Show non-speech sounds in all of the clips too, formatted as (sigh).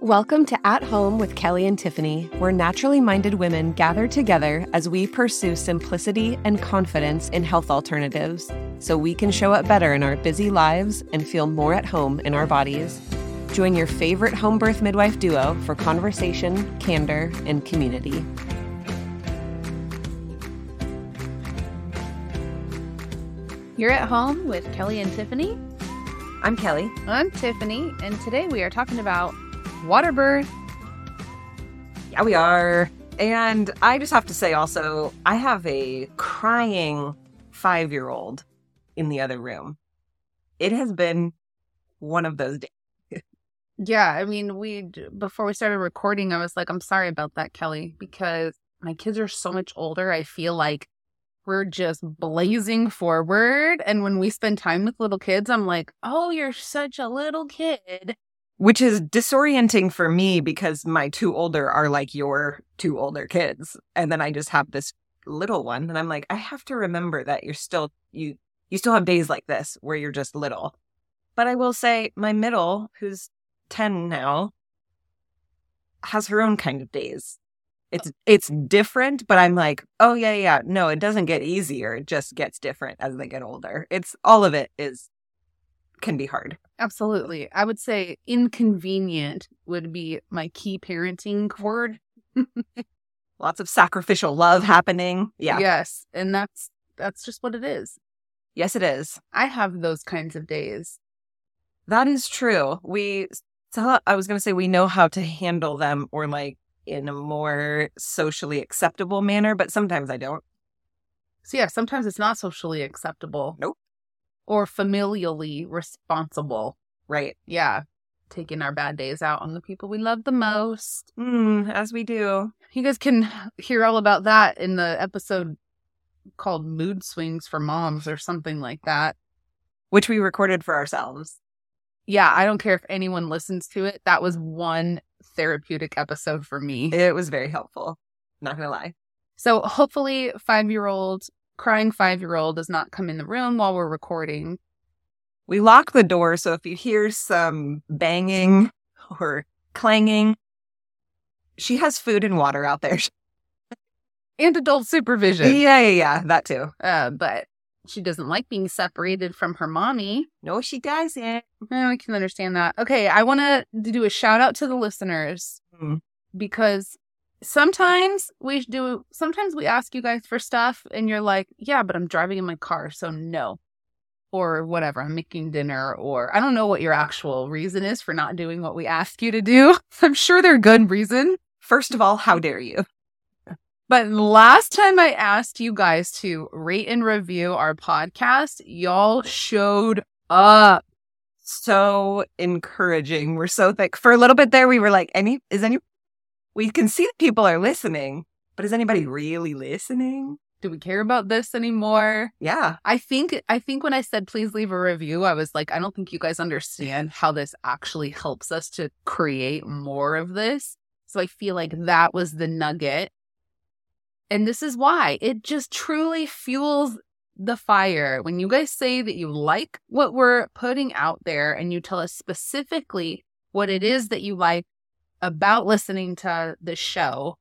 Welcome to At Home with Kelly and Tiffany, where naturally minded women gather together as we pursue simplicity and confidence in health alternatives so we can show up better in our busy lives and feel more at home in our bodies. Join your favorite home birth midwife duo for conversation, candor, and community. You're at home with Kelly and Tiffany. I'm Kelly. I'm Tiffany, and today we are talking about water birth. Yeah, we are. And I just have to say also, I have a crying five year old in the other room. It has been one of those days. Yeah, I mean, we before we started recording, I was like, I'm sorry about that, Kelly, because my kids are so much older. I feel like we're just blazing forward. And when we spend time with little kids, I'm like, oh, you're such a little kid which is disorienting for me because my two older are like your two older kids. And then i just have this little one and i'm like i have to remember that you're still you you still have days like this where you're just little. But i will say my middle who's 10 now has her own kind of days. It's it's different but i'm like oh yeah yeah. No it doesn't get easier. It just gets different as they get older. It's all of it is can be hard. Absolutely. I would say inconvenient would be my key parenting word. (laughs) Lots of sacrificial love happening. Yeah. Yes, and that's that's just what it is. Yes, it is. I have those kinds of days. That is true. We so I was going to say we know how to handle them or like in a more socially acceptable manner, but sometimes I don't. So yeah, sometimes it's not socially acceptable. Nope or familially responsible. Right. Yeah. Taking our bad days out on the people we love the most. Mm, as we do. You guys can hear all about that in the episode called Mood Swings for Moms or something like that. Which we recorded for ourselves. Yeah, I don't care if anyone listens to it. That was one therapeutic episode for me. It was very helpful. Not gonna lie. So hopefully, five year old crying five year old does not come in the room while we're recording. We lock the door, so if you hear some banging (laughs) or clanging, she has food and water out there. (laughs) and adult supervision. Yeah, yeah, yeah, that too. Uh, but she doesn't like being separated from her mommy. No, she doesn't. Yeah, we can understand that. Okay, I want to do a shout out to the listeners mm. because sometimes we do sometimes we ask you guys for stuff and you're like yeah but i'm driving in my car so no or whatever i'm making dinner or i don't know what your actual reason is for not doing what we ask you to do. (laughs) I'm sure they're good reason. First of all how dare you? But last time i asked you guys to rate and review our podcast y'all showed up. So encouraging. We're so thick. For a little bit there we were like any is any we can see that people are listening, but is anybody really listening? Do we care about this anymore? Yeah. I think I think when I said please leave a review, I was like, I don't think you guys understand how this actually helps us to create more of this. So I feel like that was the nugget. And this is why it just truly fuels the fire. When you guys say that you like what we're putting out there and you tell us specifically what it is that you like about listening to the show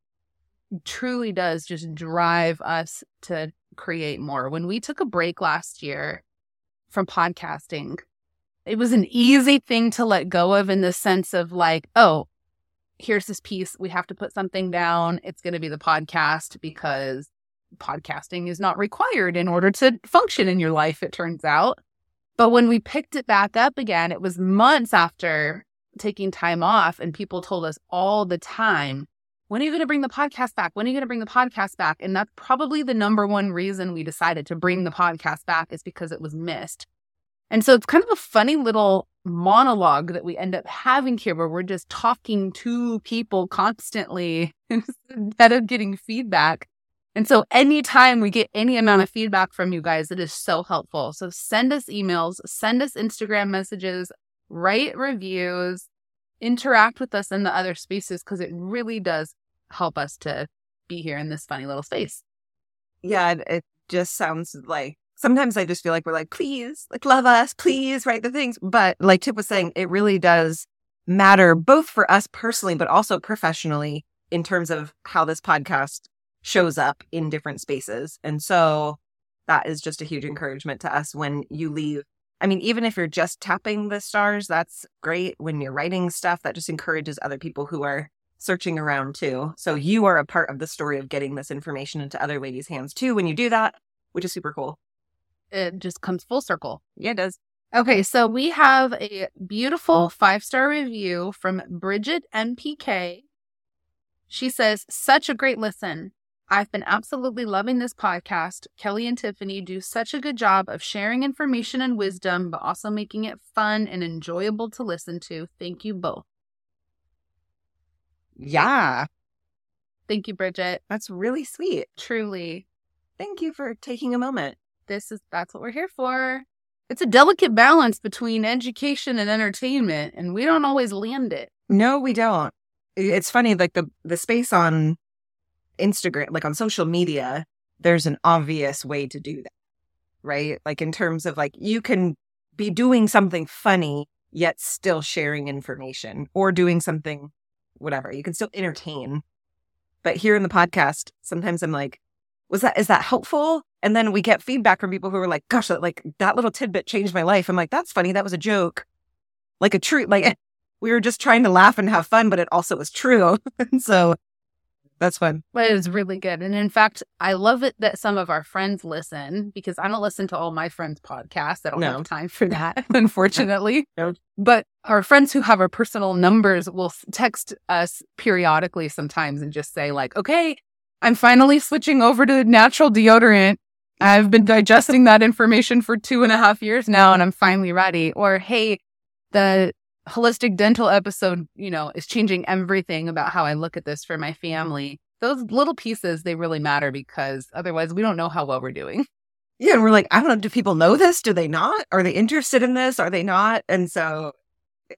truly does just drive us to create more. When we took a break last year from podcasting, it was an easy thing to let go of in the sense of like, oh, here's this piece. We have to put something down. It's going to be the podcast because podcasting is not required in order to function in your life, it turns out. But when we picked it back up again, it was months after taking time off and people told us all the time, when are you going to bring the podcast back? When are you going to bring the podcast back? And that's probably the number one reason we decided to bring the podcast back is because it was missed. And so it's kind of a funny little monologue that we end up having here where we're just talking to people constantly (laughs) instead of getting feedback. And so anytime we get any amount of feedback from you guys, it is so helpful. So send us emails, send us Instagram messages, write reviews, interact with us in the other spaces because it really does help us to be here in this funny little space. Yeah, it just sounds like sometimes I just feel like we're like, please, like love us, please write the things. But like Tip was saying, it really does matter both for us personally, but also professionally in terms of how this podcast shows up in different spaces. And so that is just a huge encouragement to us when you leave. I mean, even if you're just tapping the stars, that's great. When you're writing stuff, that just encourages other people who are searching around too. So you are a part of the story of getting this information into other ladies' hands too when you do that, which is super cool. It just comes full circle. Yeah, it does. Okay, so we have a beautiful five star review from Bridget MPK. She says, Such a great listen. I've been absolutely loving this podcast. Kelly and Tiffany do such a good job of sharing information and wisdom, but also making it fun and enjoyable to listen to. Thank you both. Yeah, Thank you, Bridget. that's really sweet. Truly, Thank you for taking a moment. this is that's what we're here for. It's a delicate balance between education and entertainment, and we don't always land it. No, we don't. It's funny, like the the space on Instagram, like on social media, there's an obvious way to do that, right? Like in terms of like you can be doing something funny yet still sharing information or doing something whatever. You can still entertain. But here in the podcast, sometimes I'm like, was that is that helpful? And then we get feedback from people who are like, gosh, that, like that little tidbit changed my life. I'm like, that's funny. That was a joke. Like a true like (laughs) we were just trying to laugh and have fun, but it also was true. (laughs) and so that's fun. But it is really good. And in fact, I love it that some of our friends listen because I don't listen to all my friends' podcasts. I don't No. have time for that, (laughs) unfortunately. No. But our friends who have our personal numbers will text us periodically sometimes and just say, like, okay, I'm finally switching over to natural deodorant. I've been digesting that information for two and a half years now and I'm finally ready. Or, hey, the holistic dental episode, you know, is changing everything about how I look at this for my family. Those little pieces, they really matter because otherwise we don't know how well we're doing. (laughs) Yeah, and we're like, I don't know, do people know this? Do they not? Are they interested in this? Are they not? And so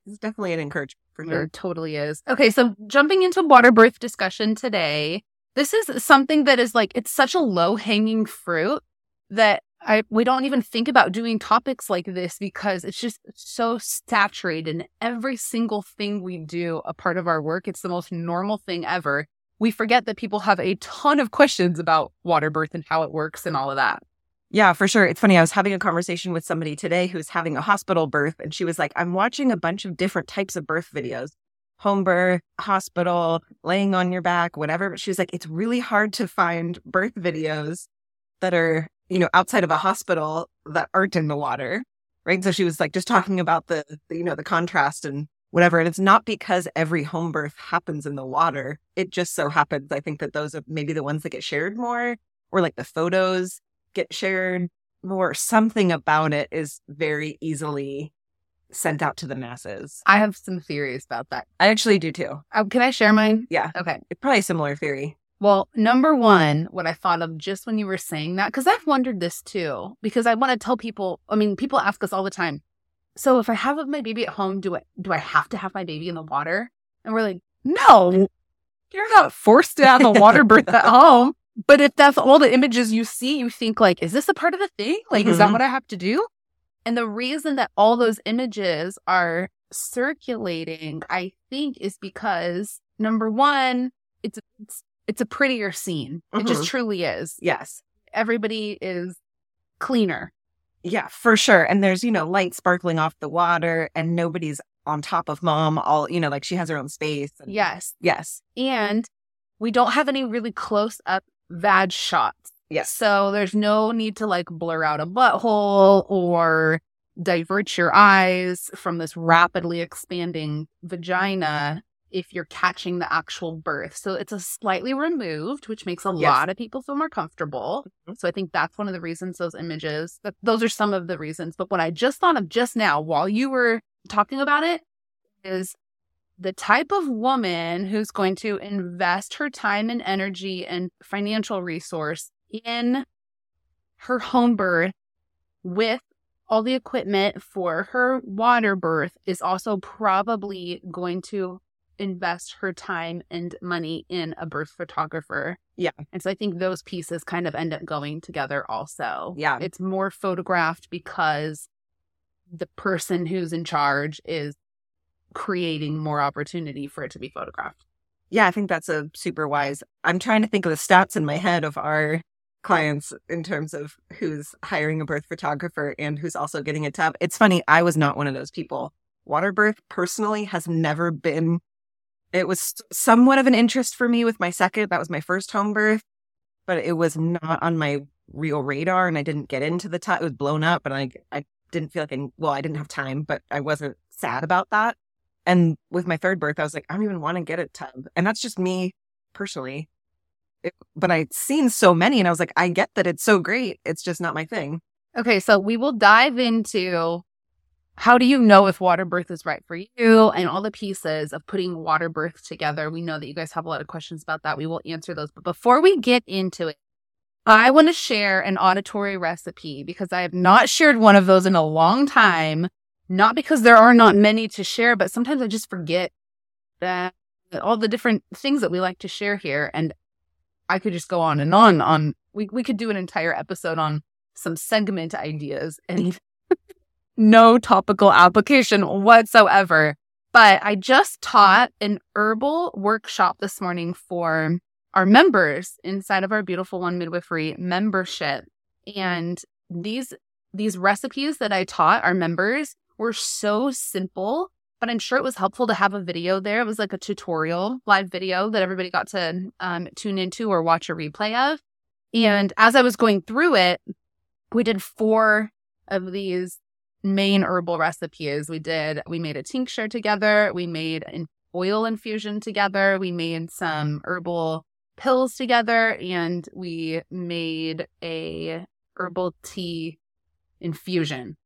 it's definitely an encouragement for There sure. totally is. Okay, so jumping into water birth discussion today, this is something that is like it's such a low hanging fruit that I we don't even think about doing topics like this because it's just so saturated in every single thing we do a part of our work. It's the most normal thing ever. We forget that people have a ton of questions about water birth and how it works and all of that. Yeah, for sure. It's funny. I was having a conversation with somebody today who's having a hospital birth, and she was like, I'm watching a bunch of different types of birth videos home birth, hospital, laying on your back, whatever. But she was like, it's really hard to find birth videos that are, you know, outside of a hospital that aren't in the water. Right. So she was like, just talking about the, the you know, the contrast and whatever. And it's not because every home birth happens in the water. It just so happens, I think that those are maybe the ones that get shared more or like the photos get shared more. Something about it is very easily sent out to the masses. I have some theories about that. I actually do too. Uh, can I share mine? Yeah. Okay. It's probably a similar theory. Well, number one, what I thought of just when you were saying that, because I've wondered this too, because I want to tell people, I mean, people ask us all the time. So if I have my baby at home, do I do I have to have my baby in the water? And we're like, no, you're not forced to have a water birth at (laughs) home. But if that's all the images you see, you think like, is this a part of the thing? Like, is that Mhm. what I have to do? And the reason that all those images are circulating, I think, is because number one, it's it's it's a prettier scene. It just Mhm. truly is. Yes. Everybody is cleaner. Yeah, for sure. And there's, you know, light sparkling off the water and nobody's on top of mom all, you know, like she has her own space. And Yes. Yes. And we don't have any really close up vag shots. Yes. So there's no need to like blur out a butthole or divert your eyes from this rapidly expanding vagina if you're catching the actual birth. So it's a slightly removed, which makes a Yes. lot of people feel more comfortable. Mhm. So I think that's one of the reasons those images, that those are some of the reasons. But what I just thought of just now while you were talking about it is the type of woman who's going to invest her time and energy and financial resource in her home birth with all the equipment for her water birth is also probably going to invest her time and money in a birth photographer. Yeah. And so I think those pieces kind of end up going together also. Yeah. It's more photographed because the person who's in charge is creating more opportunity for it to be photographed. Yeah, I think that's a super wise. I'm trying to think of the stats in my head of our clients in terms of who's hiring a birth photographer and who's also getting a tub. It's funny, I was not one of those people. Water birth personally has never been it was somewhat of an interest for me with my second. That was my first home birth, but it was not on my real radar and I didn't get into the tub. It was blown up and I I didn't feel like I well, I didn't have time, but I wasn't sad about that. And with my third birth, I was like, I don't even want to get a tub. And that's just me personally. It, but I'd seen so many and I was like, I get that it's so great. It's just not my thing. Okay, so we will dive into how do you know if water birth is right for you and all the pieces of putting water birth together. We know that you guys have a lot of questions about that. We will answer those. But before we get into it, I want to share an auditory recipe because I have not shared one of those in a long time. Not because there are not many to share, but sometimes I just forget that all the different things that we like to share here. And I could just go on and on on we, we could do an entire episode on some segment ideas and no topical application whatsoever. But I just taught an herbal workshop this morning for our members inside of our beautiful one midwifery membership. And these these recipes that I taught our members were so simple, but I'm sure it was helpful to have a video there. It was like a tutorial live video that everybody got to um, tune into or watch a replay of. And as I was going through it, we did four of these main herbal recipes. We did, we made a tincture together. We made an oil infusion together. We made some herbal pills together and we made a herbal tea infusion.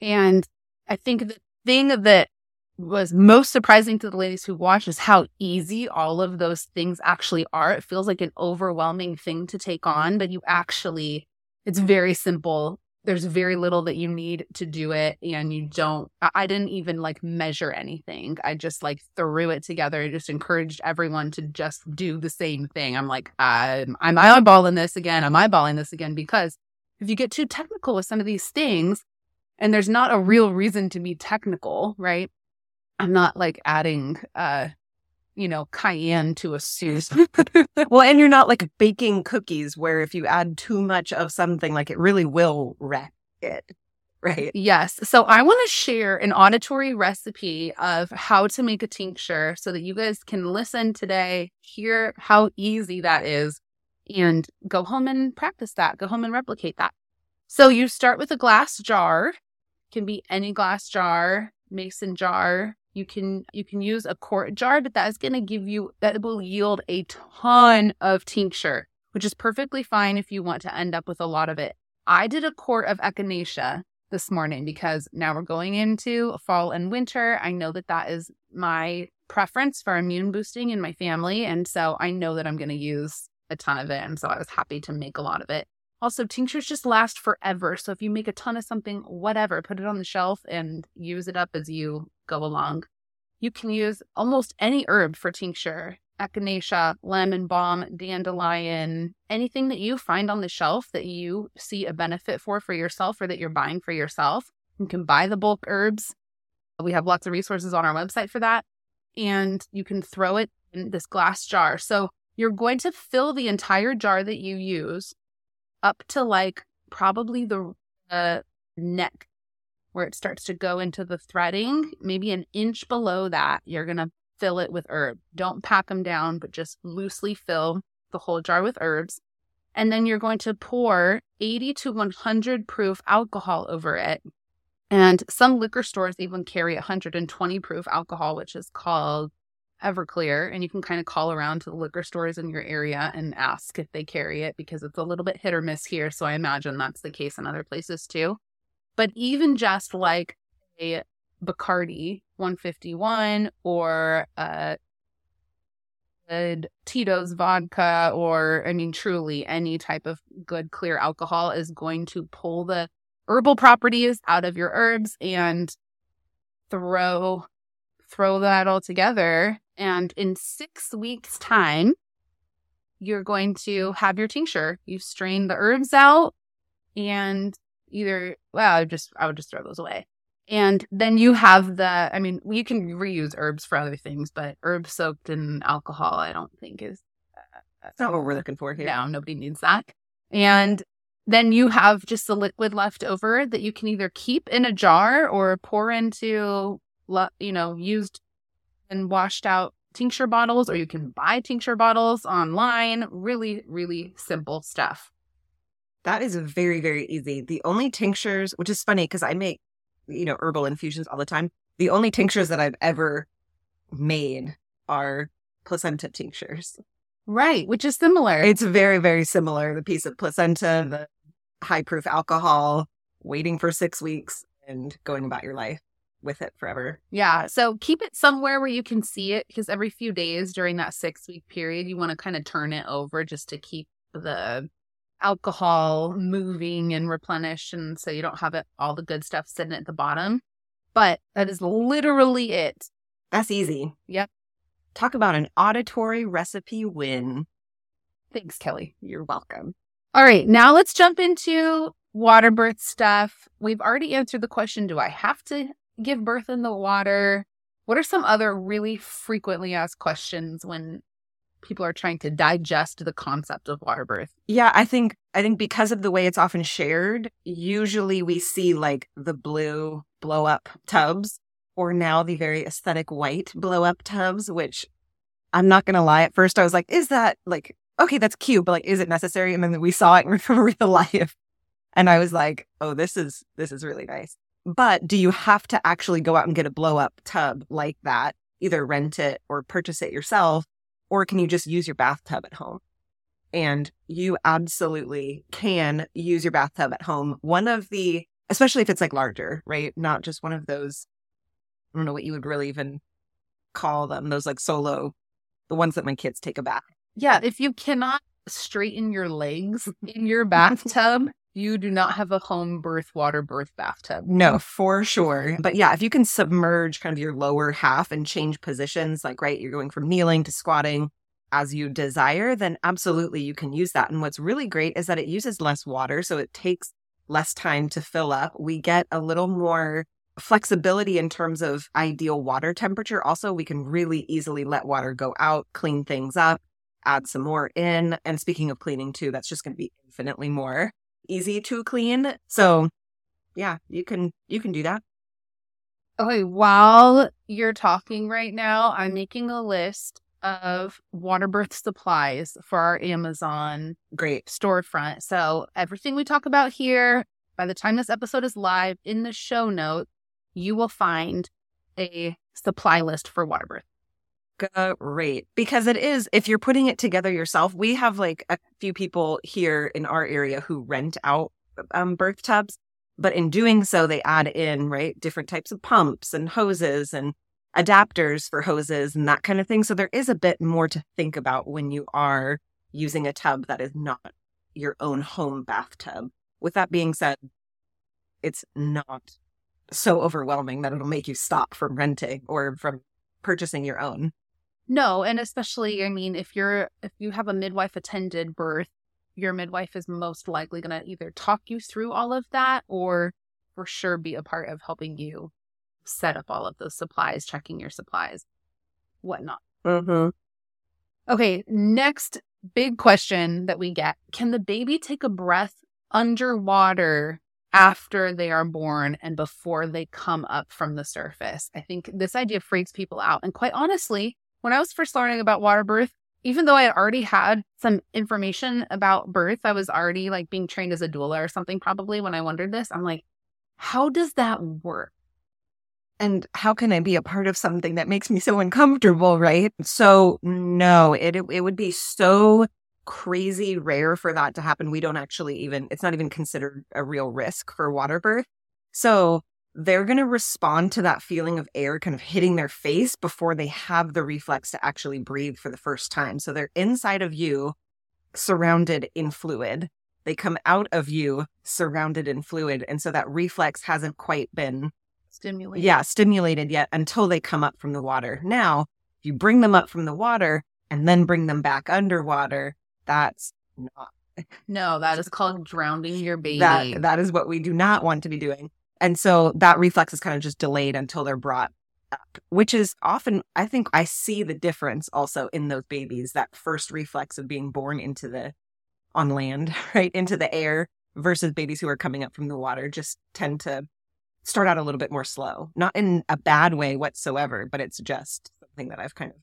And I think the thing that was most surprising to the ladies who watched is how easy all of those things actually are. It feels like an overwhelming thing to take on, but you actually, it's very simple. There's very little that you need to do it. And you don't, I didn't even like measure anything. I just like threw it together. I just encouraged everyone to just do the same thing. I'm like, I'm, I'm eyeballing this again. I'm eyeballing this again because if you get too technical with some of these things, and there's not a real reason to be technical, right? I'm not like adding, uh, you know, cayenne to a soup. (laughs) well, and you're not like baking cookies where if you add too much of something, like it really will wreck it. Right. Yes. So I want to share an auditory recipe of how to make a tincture so that you guys can listen today, hear how easy that is, and go home and practice that. Go home and replicate that. So you start with a glass jar can be any glass jar, mason jar. You can you can use a quart jar, but that is going to give you that will yield a ton of tincture, which is perfectly fine if you want to end up with a lot of it. I did a quart of echinacea this morning because now we're going into fall and winter. I know that that is my preference for immune boosting in my family, and so I know that I'm going to use a ton of it, and so I was happy to make a lot of it. Also, tinctures just last forever. So if you make a ton of something, whatever, put it on the shelf and use it up as you go along. You can use almost any herb for tincture echinacea, lemon balm, dandelion, anything that you find on the shelf that you see a benefit for for yourself or that you're buying for yourself. You can buy the bulk herbs. We have lots of resources on our website for that. And you can throw it in this glass jar. So you're going to fill the entire jar that you use up to like probably the uh, neck where it starts to go into the threading, maybe an inch below that, you're going to fill it with herb. Don't pack them down, but just loosely fill the whole jar with herbs. And then you're going to pour 80 to 100 proof alcohol over it. And some liquor stores even carry 120 proof alcohol, which is called Everclear, and you can kind of call around to the liquor stores in your area and ask if they carry it because it's a little bit hit or miss here. So I imagine that's the case in other places too. But even just like a Bacardi 151 or a good Tito's vodka, or I mean, truly any type of good clear alcohol is going to pull the herbal properties out of your herbs and throw throw that all together and in six weeks' time, you're going to have your tincture. You strain the herbs out and either, well, I just, I would just throw those away. And then you have the, I mean, you can reuse herbs for other things, but herbs soaked in alcohol, I don't think is. Uh, That's not what we're looking for here. No, nobody needs that. And then you have just the liquid left over that you can either keep in a jar or pour into, you know, used and washed out tincture bottles, or you can buy tincture bottles online. Really, really simple stuff. That is very, very easy. The only tinctures, which is funny because I make you know, herbal infusions all the time. The only tinctures that I've ever made are placenta tinctures. Right, which is similar. It's very, very similar. The piece of placenta, the high proof alcohol, waiting for six weeks and going about your life with it forever. Yeah. So keep it somewhere where you can see it because every few days during that six week period, you want to kind of turn it over just to keep the alcohol moving and replenished. And so you don't have it, all the good stuff sitting at the bottom. But that is literally it. That's easy. Yep. Talk about an auditory recipe win. Thanks, Kelly. You're welcome. All right. Now let's jump into water birth stuff. We've already answered the question Do I have to give birth in the water? What are some other really frequently asked questions when people are trying to digest the concept of water birth. Yeah, I think I think because of the way it's often shared, usually we see like the blue blow up tubs or now the very aesthetic white blow up tubs, which I'm not going to lie at first I was like, is that like okay, that's cute, but like is it necessary? And then we saw it in real life. And I was like, oh, this is this is really nice. But do you have to actually go out and get a blow up tub like that? Either rent it or purchase it yourself or can you just use your bathtub at home? And you absolutely can use your bathtub at home. One of the, especially if it's like larger, right? Not just one of those, I don't know what you would really even call them, those like solo, the ones that my kids take a bath. Yeah. If you cannot straighten your legs in your bathtub, you do not have a home birth water birth bathtub. No, for sure. But yeah, if you can submerge kind of your lower half and change positions, like, right, you're going from kneeling to squatting as you desire, then absolutely you can use that. And what's really great is that it uses less water. So it takes less time to fill up. We get a little more flexibility in terms of ideal water temperature. Also, we can really easily let water go out, clean things up, add some more in. And speaking of cleaning too, that's just going to be infinitely more easy to clean. So yeah, you can you can do that. Okay, while you're talking right now, I'm making a list of water birth supplies for our Amazon great storefront. So everything we talk about here, by the time this episode is live in the show notes, you will find a supply list for water birth great because it is if you're putting it together yourself we have like a few people here in our area who rent out um, birth tubs but in doing so they add in right different types of pumps and hoses and adapters for hoses and that kind of thing. So there is a bit more to think about when you are using a tub that is not your own home bathtub. With that being said it's not so overwhelming that it'll make you stop from renting or from purchasing your own no, and especially I mean if you're if you have a midwife attended birth, your midwife is most likely going to either talk you through all of that or for sure be a part of helping you set up all of those supplies, checking your supplies, whatnot. Mm-hmm. Okay, next big question that we get Can the baby take a breath underwater after they are born and before they come up from the surface? I think this idea freaks people out. And quite honestly, when I was first learning about water birth, even though I had already had some information about birth, I was already like being trained as a doula or something probably when I wondered this. I'm like, how does that work? And how can I be a part of something that makes me so uncomfortable, right? So no, it it would be so crazy rare for that to happen. We don't actually even it's not even considered a real risk for water birth. So they're going to respond to that feeling of air kind of hitting their face before they have the reflex to actually breathe for the first time. So they're inside of you, surrounded in fluid. They come out of you, surrounded in fluid. And so that reflex hasn't quite been stimulated. Yeah, stimulated yet until they come up from the water. Now, if you bring them up from the water and then bring them back underwater, that's not. No, that is called drowning your baby. That, that is what we do not want to be doing. And so that reflex is kind of just delayed until they're brought up, which is often, I think I see the difference also in those babies, that first reflex of being born into the, on land, (laughs) right, into the air versus babies who are coming up from the water just tend to start out a little bit more slow. Not in a bad way whatsoever, but it's just something that I've kind of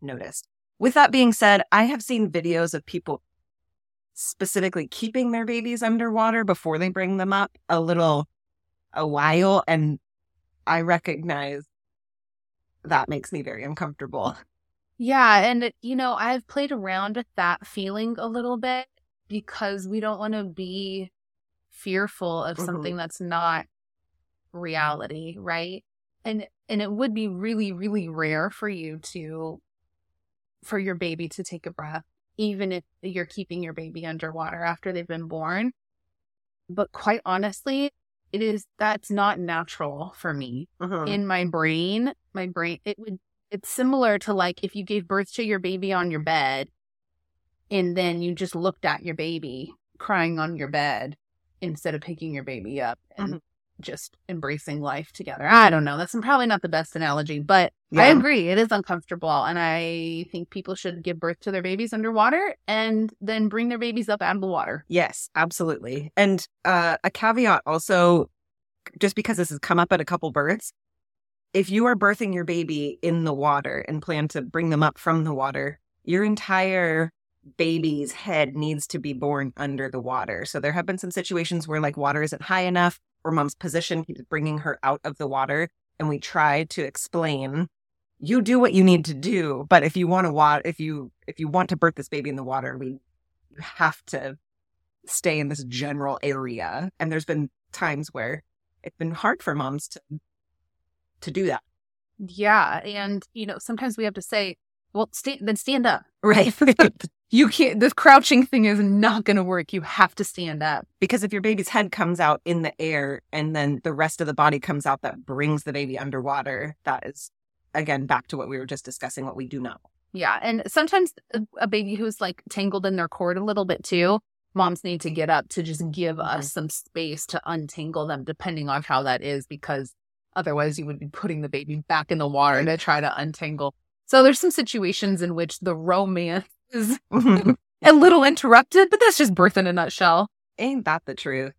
noticed. With that being said, I have seen videos of people specifically keeping their babies underwater before they bring them up a little a while and I recognize that makes me very uncomfortable. Yeah, and you know, I've played around with that feeling a little bit because we don't want to be fearful of mm-hmm. something that's not reality, right? And and it would be really really rare for you to for your baby to take a breath even if you're keeping your baby underwater after they've been born. But quite honestly, it is that's not natural for me. Mm-hmm. In my brain, my brain it would it's similar to like if you gave birth to your baby on your bed and then you just looked at your baby crying on your bed instead of picking your baby up and mm-hmm just embracing life together. I don't know. That's probably not the best analogy, but yeah. I agree. It is uncomfortable. And I think people should give birth to their babies underwater and then bring their babies up out of the water. Yes, absolutely. And uh, a caveat also, just because this has come up at a couple births, if you are birthing your baby in the water and plan to bring them up from the water, your entire baby's head needs to be born under the water. So there have been some situations where like water isn't high enough or mom's position keeps bringing her out of the water. And we try to explain, you do what you need to do. But if you want to wa- if you, if you want to birth this baby in the water, we, you have to stay in this general area. And there's been times where it's been hard for moms to, to do that. Yeah. And, you know, sometimes we have to say, well, stand, then stand up. Right. (laughs) (laughs) you can't, the crouching thing is not going to work. You have to stand up. Because if your baby's head comes out in the air and then the rest of the body comes out that brings the baby underwater, that is, again, back to what we were just discussing, what we do know. Yeah. And sometimes a baby who's like tangled in their cord a little bit too, moms need to get up to just give mm-hmm. us some space to untangle them, depending on how that is, because otherwise you would be putting the baby back in the water to try to untangle. So there's some situations in which the romance is (laughs) a little interrupted, but that's just birth in a nutshell. Ain't that the truth?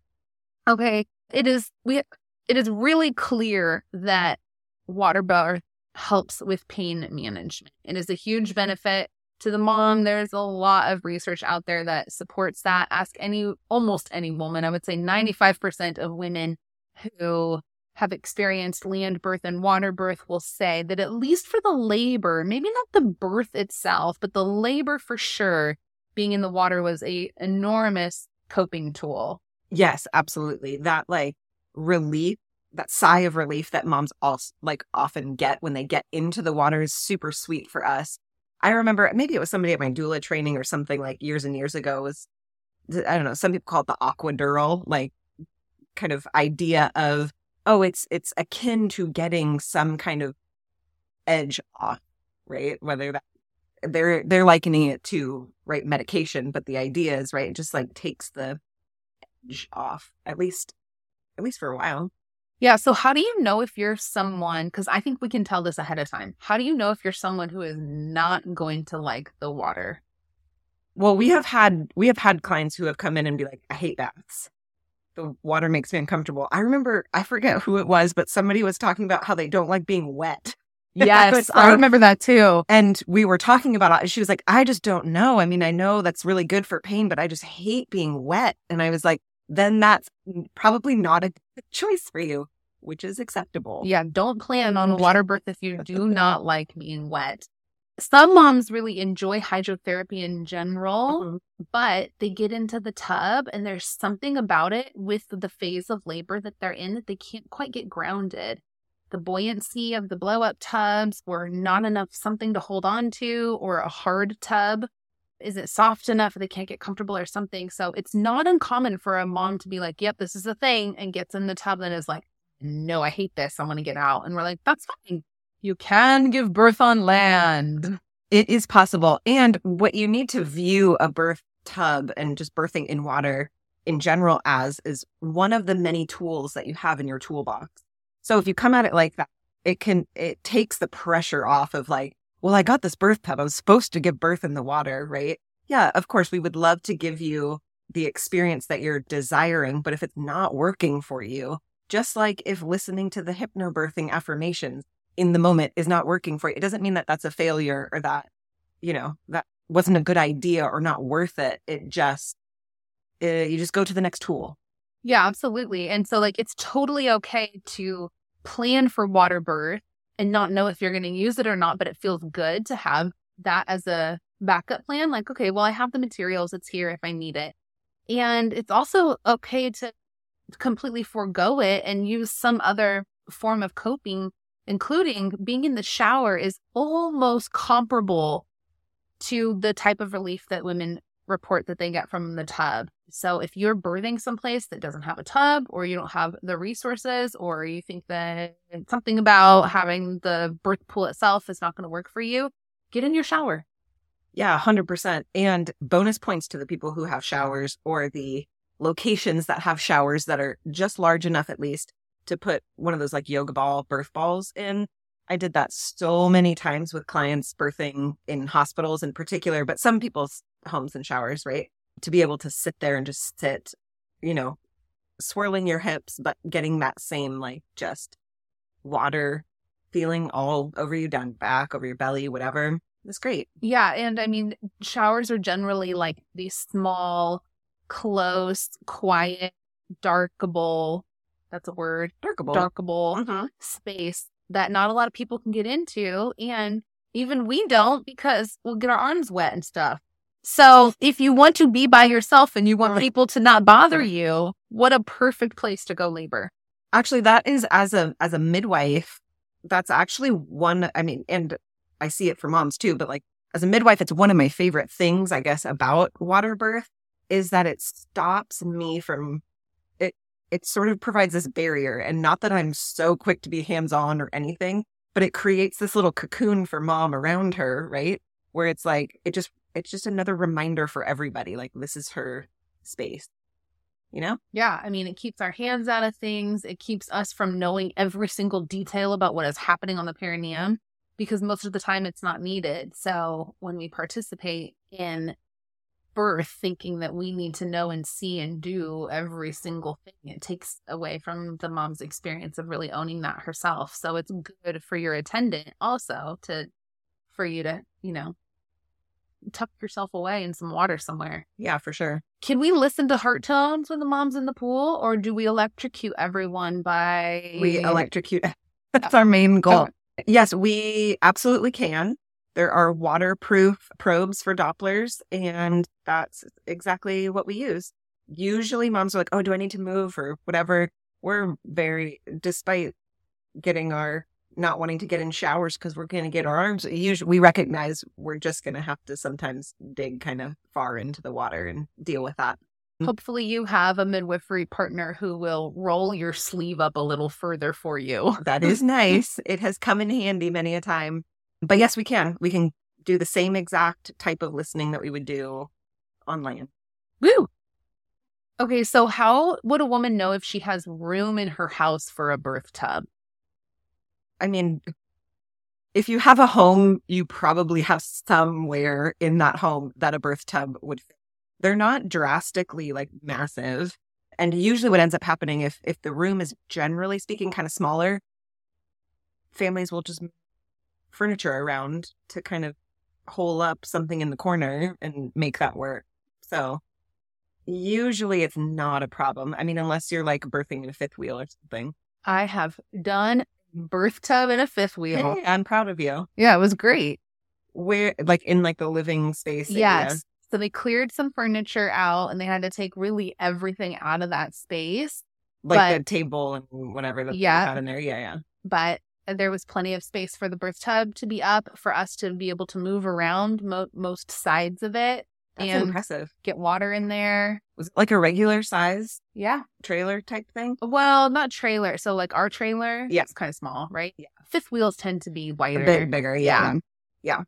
Okay. It is we it is really clear that water birth helps with pain management. It is a huge benefit to the mom. There's a lot of research out there that supports that. Ask any almost any woman. I would say 95% of women who have experienced land birth and water birth will say that at least for the labor, maybe not the birth itself, but the labor for sure, being in the water was a enormous coping tool. Yes, absolutely. That like relief, that sigh of relief that moms also like often get when they get into the water is super sweet for us. I remember maybe it was somebody at my doula training or something like years and years ago was I don't know, some people call it the aquadural, like kind of idea of oh, it's it's akin to getting some kind of edge off, right? Whether that they're they're likening it to right medication, but the idea is right, it just like takes the edge off, at least at least for a while. Yeah. So how do you know if you're someone because I think we can tell this ahead of time. How do you know if you're someone who is not going to like the water? Well, we have had we have had clients who have come in and be like, I hate baths the water makes me uncomfortable. I remember, I forget who it was, but somebody was talking about how they don't like being wet. (laughs) Yes, I remember that too. And we were talking about it. She was like, I just don't know. I mean, I know that's really good for pain, but I just hate being wet. And I was like, then that's probably not a good (laughs) choice for you, which is acceptable. Yeah, don't plan on a water birth if you do not like being wet some moms really enjoy hydrotherapy in general, mm-hmm. but they get into the tub and there's something about it with the phase of labor that they're in that they can't quite get grounded. The buoyancy of the blow up tubs or not enough something to hold on to or a hard tub isn't soft enough they can't get comfortable or something. So it's not uncommon for a mom to be like, yep, this is a thing and gets in the tub and is like, no, I hate this. I want to get out. And we're like, that's fine you can give birth on land. It is possible. And what you need to view a birth tub and just birthing in water in general as is one of the many tools that you have in your toolbox. So if you come at it like that, it can, it takes the pressure off of like, well, I got this birth tub. I was supposed to give birth in the water, right? Yeah, of course, we would love to give you the experience that you're desiring. But if it's not working for you, just like if listening to the hypnobirthing affirmations in the moment is not working for you, it doesn't mean that that's a failure or that, you know, that wasn't a good idea or not worth it. It just, uh, you just go to the next tool. Yeah, absolutely. And so, like, it's totally okay to plan for water birth and not know if you're going to use it or not, but it feels good to have that as a backup plan. Like, okay, well, I have the materials, it's here if I need it. And it's also okay to completely forego it and use some other form of coping, including being in the shower is almost comparable to the type of relief that women report that they get from the tub. So if you're birthing someplace that doesn't have a tub or you don't have the resources or you think that something about having the birth pool itself is not going to work for you, get in your shower. Yeah, 100%. And bonus points to the people who have showers or the locations that have showers that are just large enough, at least, to put one of those like yoga ball birth balls in. I did that so many times with clients birthing in hospitals in particular, but some people's homes and showers, right? To be able to sit there and just sit, you know, swirling your hips, but getting that same like just water feeling all over you, down back, over your belly, whatever. It's great. Yeah. And I mean, showers are generally like these small, close, quiet, darkable. That's a word. Darkable. Darkable Mhm. space that not a lot of people can get into. And even we don't because we'll get our arms wet and stuff. So if you want to be by yourself and you want people to not bother you, what a perfect place to go labor. Actually, that is as a as a midwife, that's actually one I mean, and I see it for moms too, but like as a midwife, it's one of my favorite things, I guess, about water birth is that it stops me from it sort of provides this barrier. And not that I'm so quick to be hands-on or anything, but it creates this little cocoon for mom around her, right? Where it's like it just it's just another reminder for everybody, like this is her space. You know? Yeah, I mean, it keeps our hands out of things. It keeps us from knowing every single detail about what is happening on the perineum because most of the time it's not needed. So when we participate in birth, thinking that we need to know and see and do every single thing, it takes away from the mom's experience of really owning that herself. So it's good for your attendant also to, for you to, you know, tuck yourself away in some water somewhere. Yeah, for sure. Can we listen to heart tones when the mom's in the pool, or do we electrocute everyone by We electrocute. (laughs) That's our main goal. Yes, we absolutely can. There are waterproof probes for Dopplers, and that's exactly what we use. Usually, moms are like, "Oh, do I need to move or whatever?" We're very, despite getting our not wanting to get in showers because we're going to get our arms. Usually, we recognize we're just going to have to sometimes dig kind of far into the water and deal with that. Hopefully, you have a midwifery partner who will roll your sleeve up a little further for you. That is (laughs) nice. It has come in handy many a time. But yes, we can. We can do the same exact type of listening that we would do on land. Woo! Okay, so how would a woman know if she has room in her house for a birth tub? I mean, if you have a home, you probably have somewhere in that home that a birth tub would fit. They're not drastically like massive. And usually what ends up happening if if the room is generally speaking kind of smaller, families will just furniture around to kind of hole up something in the corner and make that work. So usually it's not a problem. I mean, unless you're like birthing in a fifth wheel or something. I have done birth tub in a fifth wheel. Hey, I'm proud of you. Yeah, it was great. Where like in like the living space. area. Yes. So they cleared some furniture out and they had to take really everything out of that space. Like but- the table and whatever that Yeah. they had in there. Yeah, yeah. But there was plenty of space for the birth tub to be up for us to be able to move around mo- most sides of it, That's And- impressive. get water in there. Was it like a regular size Yeah. trailer type thing? Well, not trailer. So like our trailer, Yeah. it's kind of small, right? Yeah. Fifth wheels tend to be A wider. bit bigger, yeah. Yeah.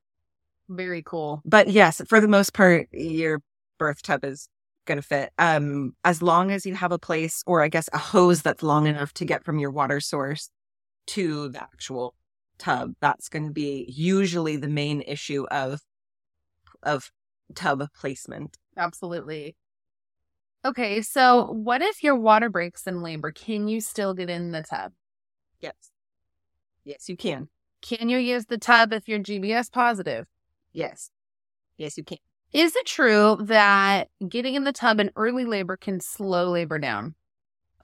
Very cool. But yes, for the most part, your birth tub is going to fit. Um, as long as you have a place or I guess a hose that's long enough to get from your water source to the actual tub, that's going to be usually the main issue of of tub placement. Absolutely. Okay, so what if your water breaks in labor? Can you still get in the tub? Yes. Yes, you can. Can you use the tub if you're GBS positive? Yes. Yes, you can. Is it true that getting in the tub in early labor can slow labor down?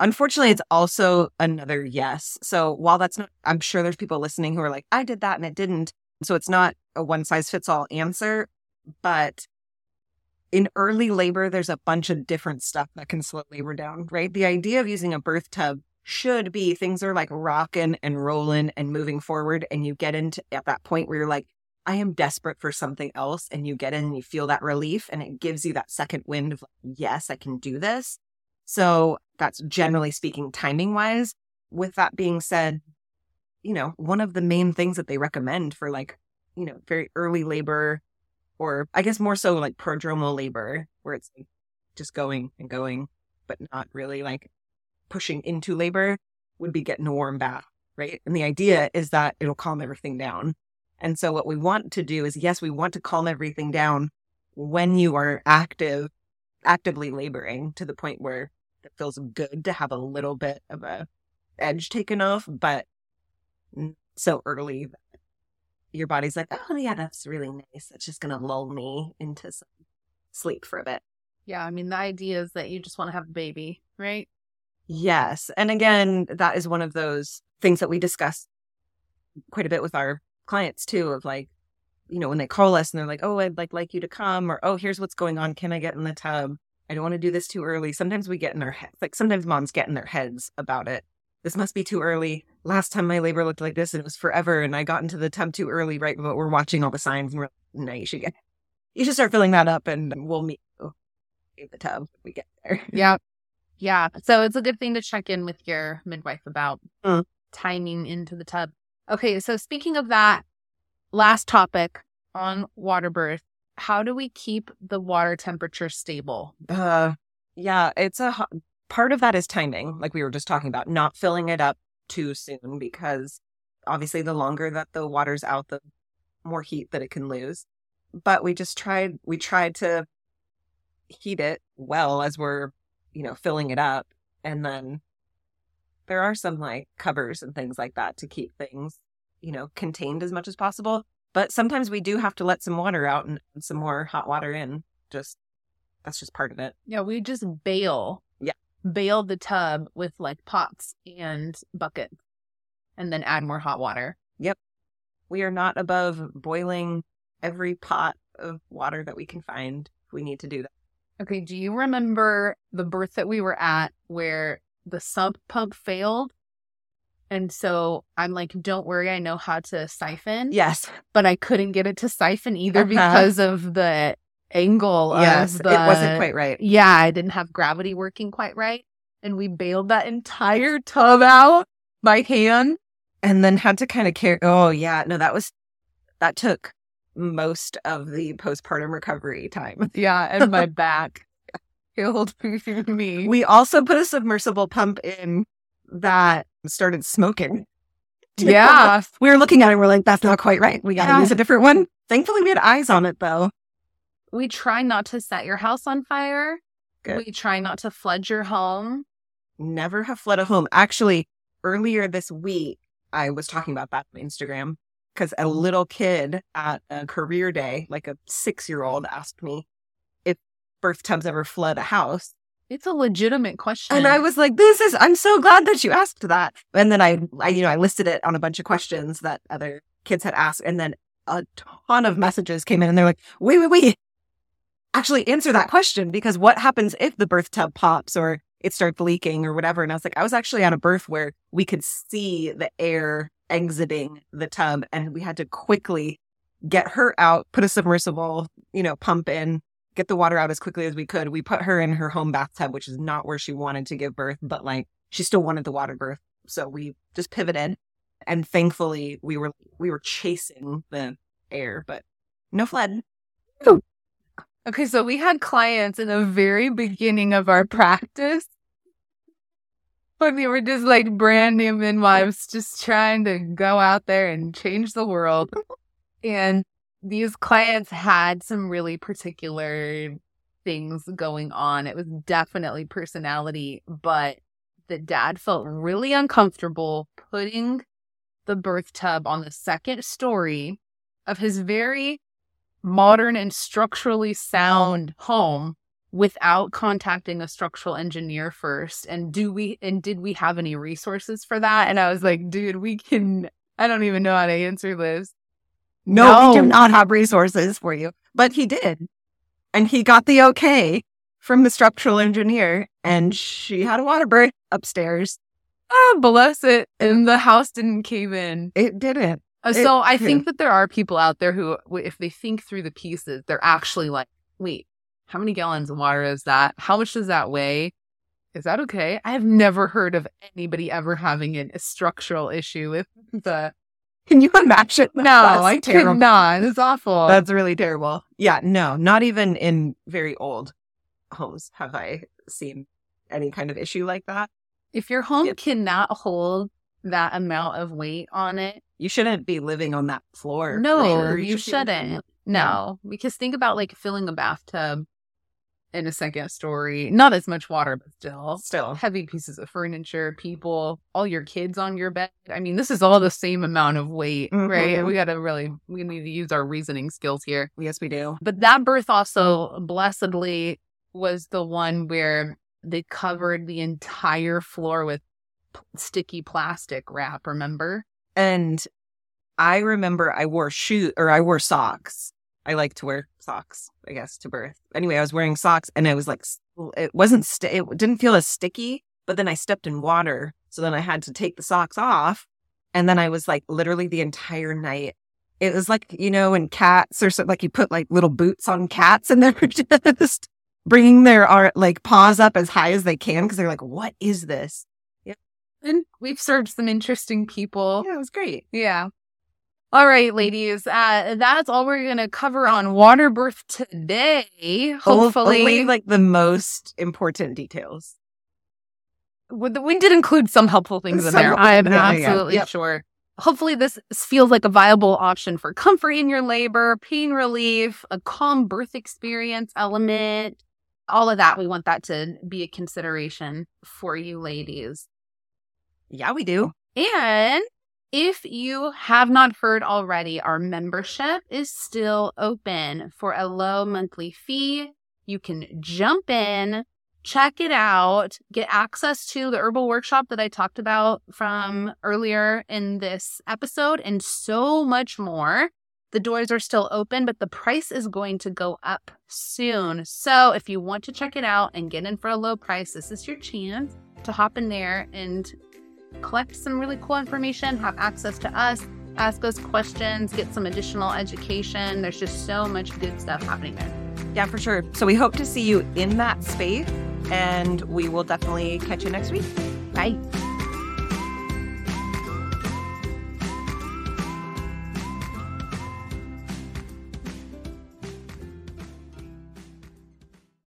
Unfortunately, it's also another yes. So while that's not, I'm sure there's people listening who are like, I did that and it didn't. So it's not a one size fits all answer. But in early labor, there's a bunch of different stuff that can slow labor down, right? The idea of using a birth tub should be things are like rocking and rolling and moving forward. And you get into at that point where you're like, I am desperate for something else. And you get in and you feel that relief and it gives you that second wind of like, yes, I can do this. So that's generally speaking, timing wise. With that being said, you know, one of the main things that they recommend for like, you know, very early labor or I guess more so like prodromal labor where it's just going and going, but not really like pushing into labor would be getting a warm bath, right? And the idea is that it'll calm everything down. And so what we want to do is, yes, we want to calm everything down when you are active, actively laboring to the point where it feels good to have a little bit of a edge taken off, but so early that your body's like, oh yeah, that's really nice. That's just going to lull me into some sleep for a bit. Yeah. I mean, the idea is that you just want to have a baby, right? Yes. And again, that is one of those things that we discuss quite a bit with our clients too of like, you know, when they call us and they're like, "Oh, I'd like like you to come," or "Oh, here's what's going on. Can I get in the tub?" I don't want to do this too early. Sometimes we get in our heads, like sometimes moms get in their heads about it. This must be too early. Last time my labor looked like this, and it was forever, and I got into the tub too early, right? But we're watching all the signs, and we're like, no, you should get, you should start filling that up, and we'll meet you in the tub when we get there. (laughs) Yeah, yeah. So it's a good thing to check in with your midwife about mm. timing into the tub. Okay, so speaking of that, last topic on water birth, how do we keep the water temperature stable? Uh, yeah, it's a part of that is timing, like we were just talking about, not filling it up too soon because obviously the longer that the water's out, the more heat that it can lose. But we just tried, we tried to heat it well as we're, you know, filling it up. And then there are some like covers and things like that to keep things, you know, contained as much as possible. But sometimes we do have to let some water out and some more hot water in. Just that's just part of it. Yeah, we just bail. Yeah. Bail the tub with like pots and buckets and then add more hot water. Yep. We are not above boiling every pot of water that we can find. We need to do that. Okay. Do you remember the birth that we were at where the sub pump failed. And so I'm like, don't worry, I know how to siphon. Yes. But I couldn't get it to siphon either uh-huh. because of the angle. Yes. The, it wasn't quite right. Yeah. I didn't have gravity working quite right. And we bailed that entire tub out by hand. And then had to kind of carry. Oh, yeah. No, that was, that took most of the postpartum recovery time. (laughs) Yeah. And my back (laughs) killed (laughs) me. We also put a submersible pump in that started smoking. Yeah. we were looking at it. We're like, that's not quite right. We got to yeah. use a different one. Thankfully, we had eyes on it though. We try not to set your house on fire. Good. We try not to flood your home. Never have flooded a home. Actually, earlier this week, I was talking about that on Instagram because a mm-hmm. little kid at a career day, like a six year old, asked me, if birth tubs ever flood a house? It's a legitimate question. And I was like, this is, I'm so glad that you asked that. And then I, I, you know, I listed it on a bunch of questions that other kids had asked. And then a ton of messages came in and they're like, wait, wait, wait. Actually answer that question because what happens if the birth tub pops or it starts leaking or whatever? And I was like, I was actually on a birth where we could see the air exiting the tub and we had to quickly get her out, put a submersible, you know, pump in, get the water out as quickly as we could. We put her in her home bathtub, which is not where she wanted to give birth, but like she still wanted the water birth. So we just pivoted. And thankfully we were we were chasing the air, but no flood. Okay, so we had clients in the very beginning of our practice when we were just like brand new midwives, just trying to go out there and change the world. And these clients had some really particular things going on. It was definitely personality, but the dad felt really uncomfortable putting the birth tub on the second story of his very modern and structurally sound home without contacting a structural engineer first. And do we and did we have any resources for that? And i was like dude we can i don't even know how to answer this no, no. we do not have resources for you but he did and he got the okay from the structural engineer and she had a water break upstairs ah bless it and the house didn't cave in it didn't uh, so it, i think that there are people out there who if they think through the pieces they're actually like wait how many gallons of water is that? How much does that weigh? Is that okay? I have never heard of anybody ever having a structural issue with the. (laughs) Can you imagine? No, I cannot. It's awful. That's really terrible. Yeah, no, not even in very old homes have I seen any kind of issue like that. If your home it's... cannot hold that amount of weight on it, you shouldn't be living on that floor. No, sure. you, you shouldn't. No, because think about like filling a bathtub in a second story. Not as much water, but still. Still. Heavy pieces of furniture, people, all your kids on your bed. I mean, this is all the same amount of weight, mm-hmm. right? We got to really, we need to use our reasoning skills here. Yes, we do. But that birth also, blessedly, was the one where they covered the entire floor with sticky plastic wrap, remember? And I remember I wore shoes or I wore socks I like to wear socks, I guess, to birth. Anyway, I was wearing socks and I was like, it wasn't, st- it didn't feel as sticky, but then I stepped in water. So then I had to take the socks off. And then I was like, literally the entire night. It was like, you know, in cats or something, like you put like little boots on cats and (laughs) they're just bringing their art, like paws up as high as they can because they're like, what is this? Yep. And we've served some interesting people. Yeah, it was great. Yeah. All right, ladies, uh, that's all we're going to cover on water birth today. Hopefully, Only, like the most important details. We did include some helpful things in there. I'm yeah, absolutely yeah. Yep. sure. Hopefully, this feels like a viable option for comfort in your labor, pain relief, a calm birth experience element, all of that. We want that to be a consideration for you, ladies. Yeah, we do. And if you have not heard already, our membership is still open for a low monthly fee. You can jump in, check it out, get access to the herbal workshop that I talked about from earlier in this episode, and so much more. The doors are still open, but the price is going to go up soon. So if you want to check it out and get in for a low price, this is your chance to hop in there and collect some really cool information, have access to us, ask us questions, get some additional education. There's just so much good stuff happening there. Yeah, for sure. So we hope to see you in that space and we will definitely catch you next week.